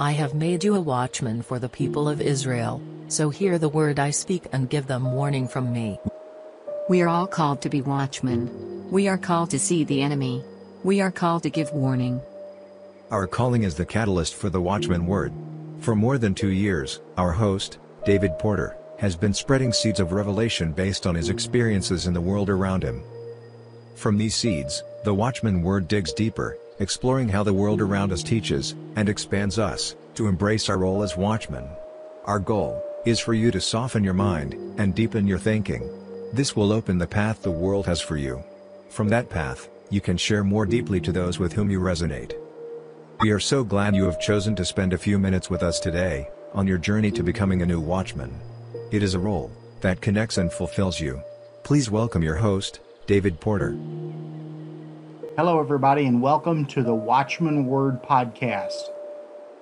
I have made you a watchman for the people of Israel, so hear the word I speak and give them warning from me. We are all called to be watchmen. We are called to see the enemy. We are called to give warning. Our calling is the catalyst for the Watchman Word. For more than two years, our host, David Porter, has been spreading seeds of revelation based on his experiences in the world around him. From these seeds, the Watchman Word digs deeper, exploring how the world around us teaches, and expands us, to embrace our role as watchmen. Our goal, is for you to soften your mind, and deepen your thinking. This will open the path the world has for you. From that path, you can share more deeply to those with whom you resonate. We are so glad you have chosen to spend a few minutes with us today, on your journey to becoming a new watchman. It is a role, that connects and fulfills you. Please welcome your host, David Porter. Hello, everybody, and welcome to the Watchman Word Podcast.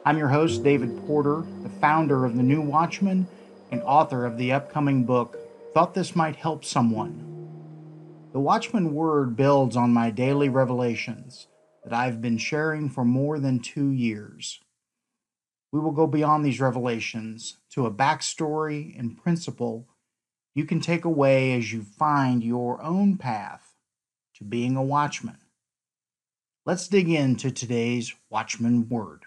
I'm your host, David Porter, the founder of The New Watchman and author of the upcoming book, Thought This Might Help Someone. The Watchman Word builds on my daily revelations that I've been sharing for more than two years. We will go beyond these revelations to a backstory and principle you can take away as you find your own path to being a watchman. Let's dig into today's Watchman word.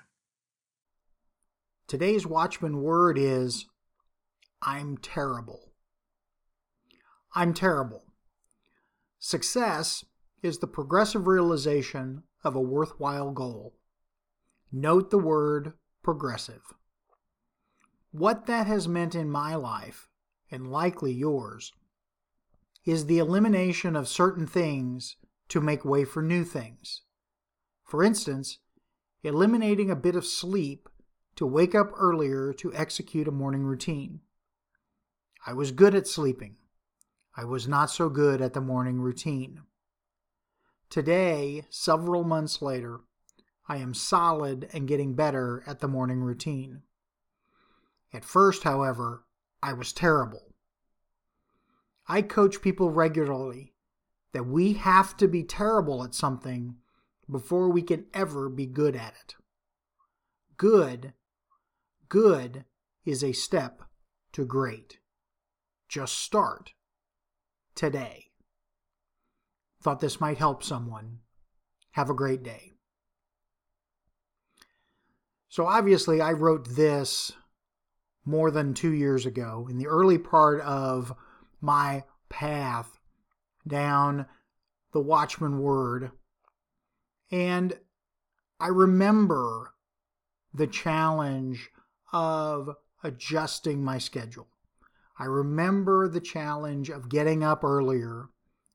Today's Watchman word is I'm terrible. I'm terrible. Success is the progressive realization of a worthwhile goal. Note the word progressive. What that has meant in my life, and likely yours, is the elimination of certain things to make way for new things. For instance, eliminating a bit of sleep to wake up earlier to execute a morning routine. I was good at sleeping. I was not so good at the morning routine. Today, several months later, I am solid and getting better at the morning routine. At first, however, I was terrible. I coach people regularly that we have to be terrible at something before we can ever be good at it. Good, good is a step to great. Just start today. Thought this might help someone. Have a great day. So, obviously, I wrote this more than two years ago in the early part of my path down the Watchman Word and I remember the challenge of adjusting my schedule. I remember the challenge of getting up earlier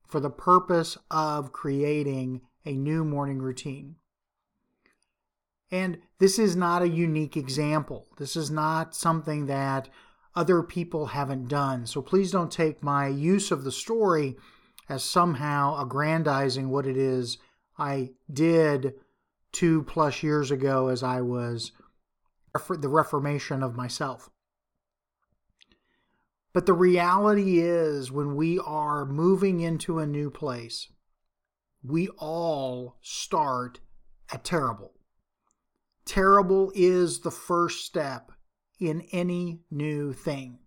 for the purpose of creating a new morning routine. And this is not a unique example. This is not something that other people haven't done. So please don't take my use of the story as somehow aggrandizing what it is I did two plus years ago as I was the reformation of myself. But the reality is, when we are moving into a new place, we all start at terrible. Terrible is the first step in any new thing.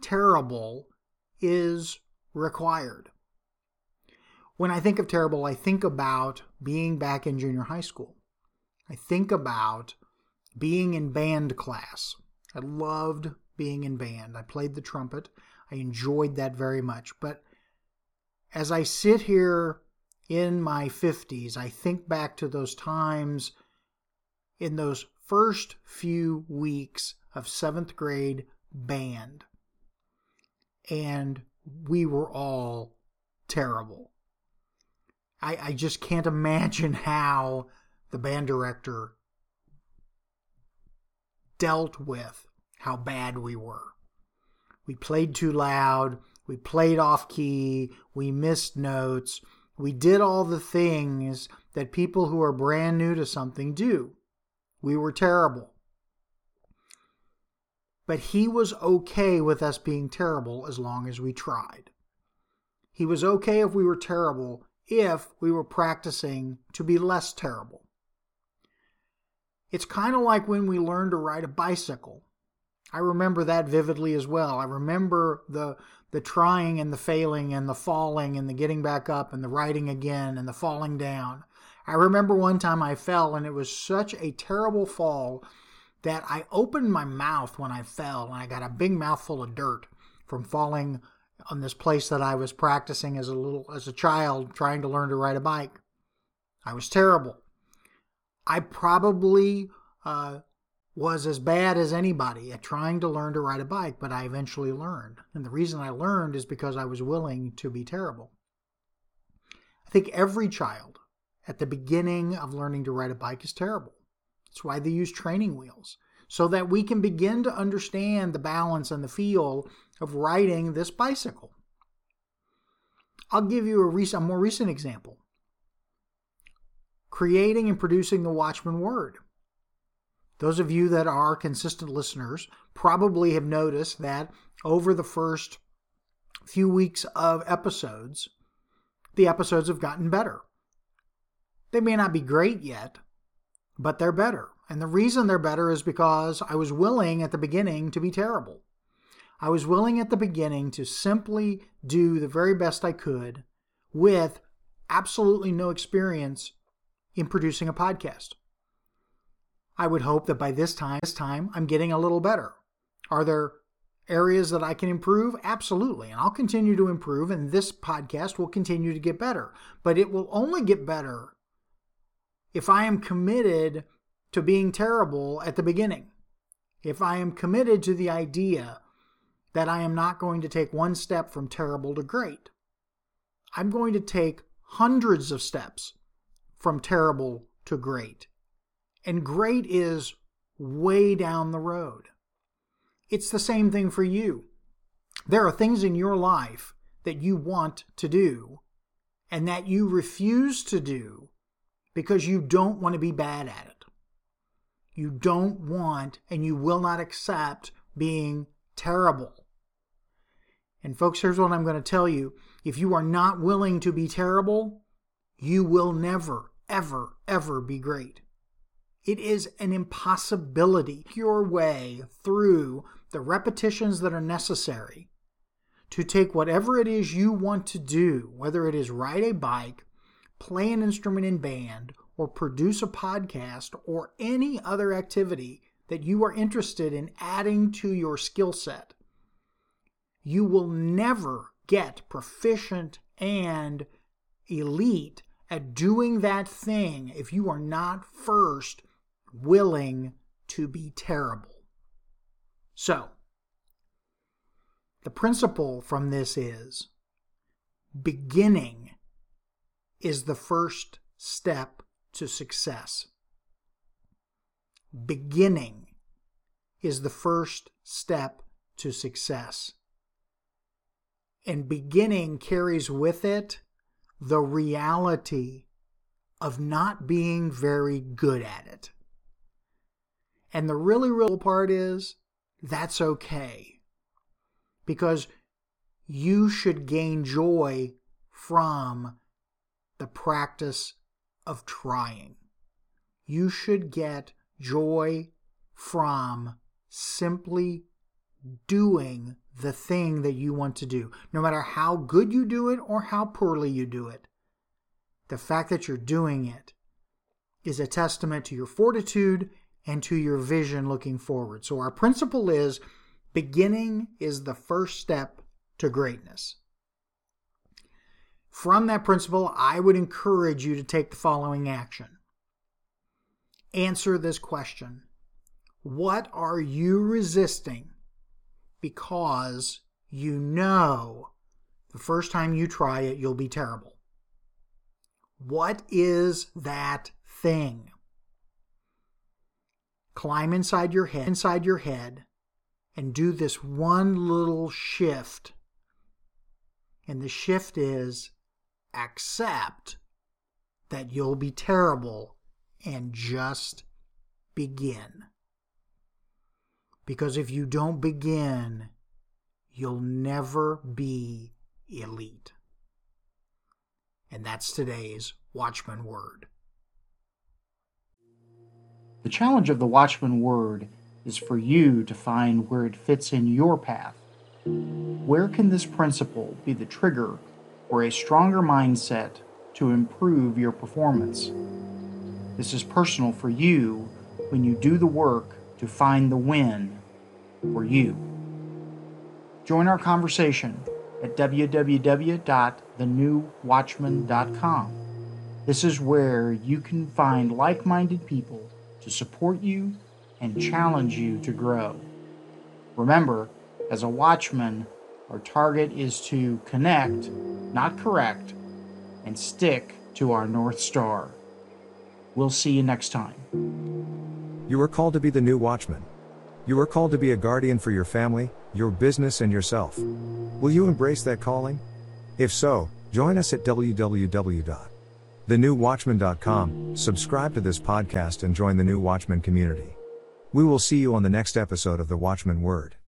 Terrible is required. When I think of terrible, I think about being back in junior high school. I think about being in band class. I loved being in band. I played the trumpet. I enjoyed that very much. But as I sit here in my 50s, I think back to those times in those first few weeks of seventh grade band. And we were all terrible. I, I just can't imagine how the band director dealt with how bad we were. We played too loud, we played off key, we missed notes, we did all the things that people who are brand new to something do. We were terrible. But he was okay with us being terrible as long as we tried. He was okay if we were terrible if we were practicing to be less terrible. It's kind of like when we learn to ride a bicycle. I remember that vividly as well. I remember the the trying and the failing and the falling and the getting back up and the riding again and the falling down. I remember one time I fell and it was such a terrible fall that I opened my mouth when I fell and I got a big mouthful of dirt from falling on this place that I was practicing as a little as a child trying to learn to ride a bike. I was terrible. I probably uh, was as bad as anybody at trying to learn to ride a bike, but I eventually learned. And the reason I learned is because I was willing to be terrible. I think every child at the beginning of learning to ride a bike is terrible. That's why they use training wheels, so that we can begin to understand the balance and the feel of riding this bicycle. I'll give you a, a more recent example creating and producing the Watchman Word. Those of you that are consistent listeners probably have noticed that over the first few weeks of episodes, the episodes have gotten better. They may not be great yet, but they're better. And the reason they're better is because I was willing at the beginning to be terrible. I was willing at the beginning to simply do the very best I could with absolutely no experience in producing a podcast. I would hope that by this time, this time I'm getting a little better. Are there areas that I can improve? Absolutely. And I'll continue to improve, and this podcast will continue to get better. But it will only get better if I am committed to being terrible at the beginning. If I am committed to the idea that I am not going to take one step from terrible to great. I'm going to take hundreds of steps from terrible to great and great is way down the road. It's the same thing for you. There are things in your life that you want to do and that you refuse to do because you don't want to be bad at it. You don't want and you will not accept being terrible. And, folks, here's what I'm going to tell you if you are not willing to be terrible, you will never, ever, ever be great. It is an impossibility your way through the repetitions that are necessary to take whatever it is you want to do, whether it is ride a bike, play an instrument in band, or produce a podcast, or any other activity that you are interested in adding to your skill set. You will never get proficient and elite at doing that thing if you are not first willing to be terrible. So, the principle from this is beginning is the first step to success. Beginning is the first step to success. And beginning carries with it the reality of not being very good at it. And the really real part is that's okay. Because you should gain joy from the practice of trying. You should get joy from simply doing the thing that you want to do, no matter how good you do it or how poorly you do it. The fact that you're doing it is a testament to your fortitude and to your vision looking forward. So, our principle is beginning is the first step to greatness. From that principle, I would encourage you to take the following action. Answer this question What are you resisting because you know the first time you try it, you'll be terrible? What is that thing? climb inside your head, inside your head, and do this one little shift. And the shift is accept that you'll be terrible and just begin. Because if you don't begin, you'll never be elite. And that's today's Watchman Word. The challenge of the Watchman Word is for you to find where it fits in your path. Where can this principle be the trigger for a stronger mindset to improve your performance? This is personal for you when you do the work to find the win for you. Join our conversation at www.thenewwatchman.com. This is where you can find like minded people to support you and challenge you to grow. Remember, as a watchman, our target is to connect, not correct, and stick to our North Star. We'll see you next time. You are called to be the new watchman. You are called to be a guardian for your family, your business, and yourself. Will you embrace that calling? If so, join us at www.thenewwatchman.com, subscribe to this podcast, and join the New Watchman community. We will see you on the next episode of The Watchman Word.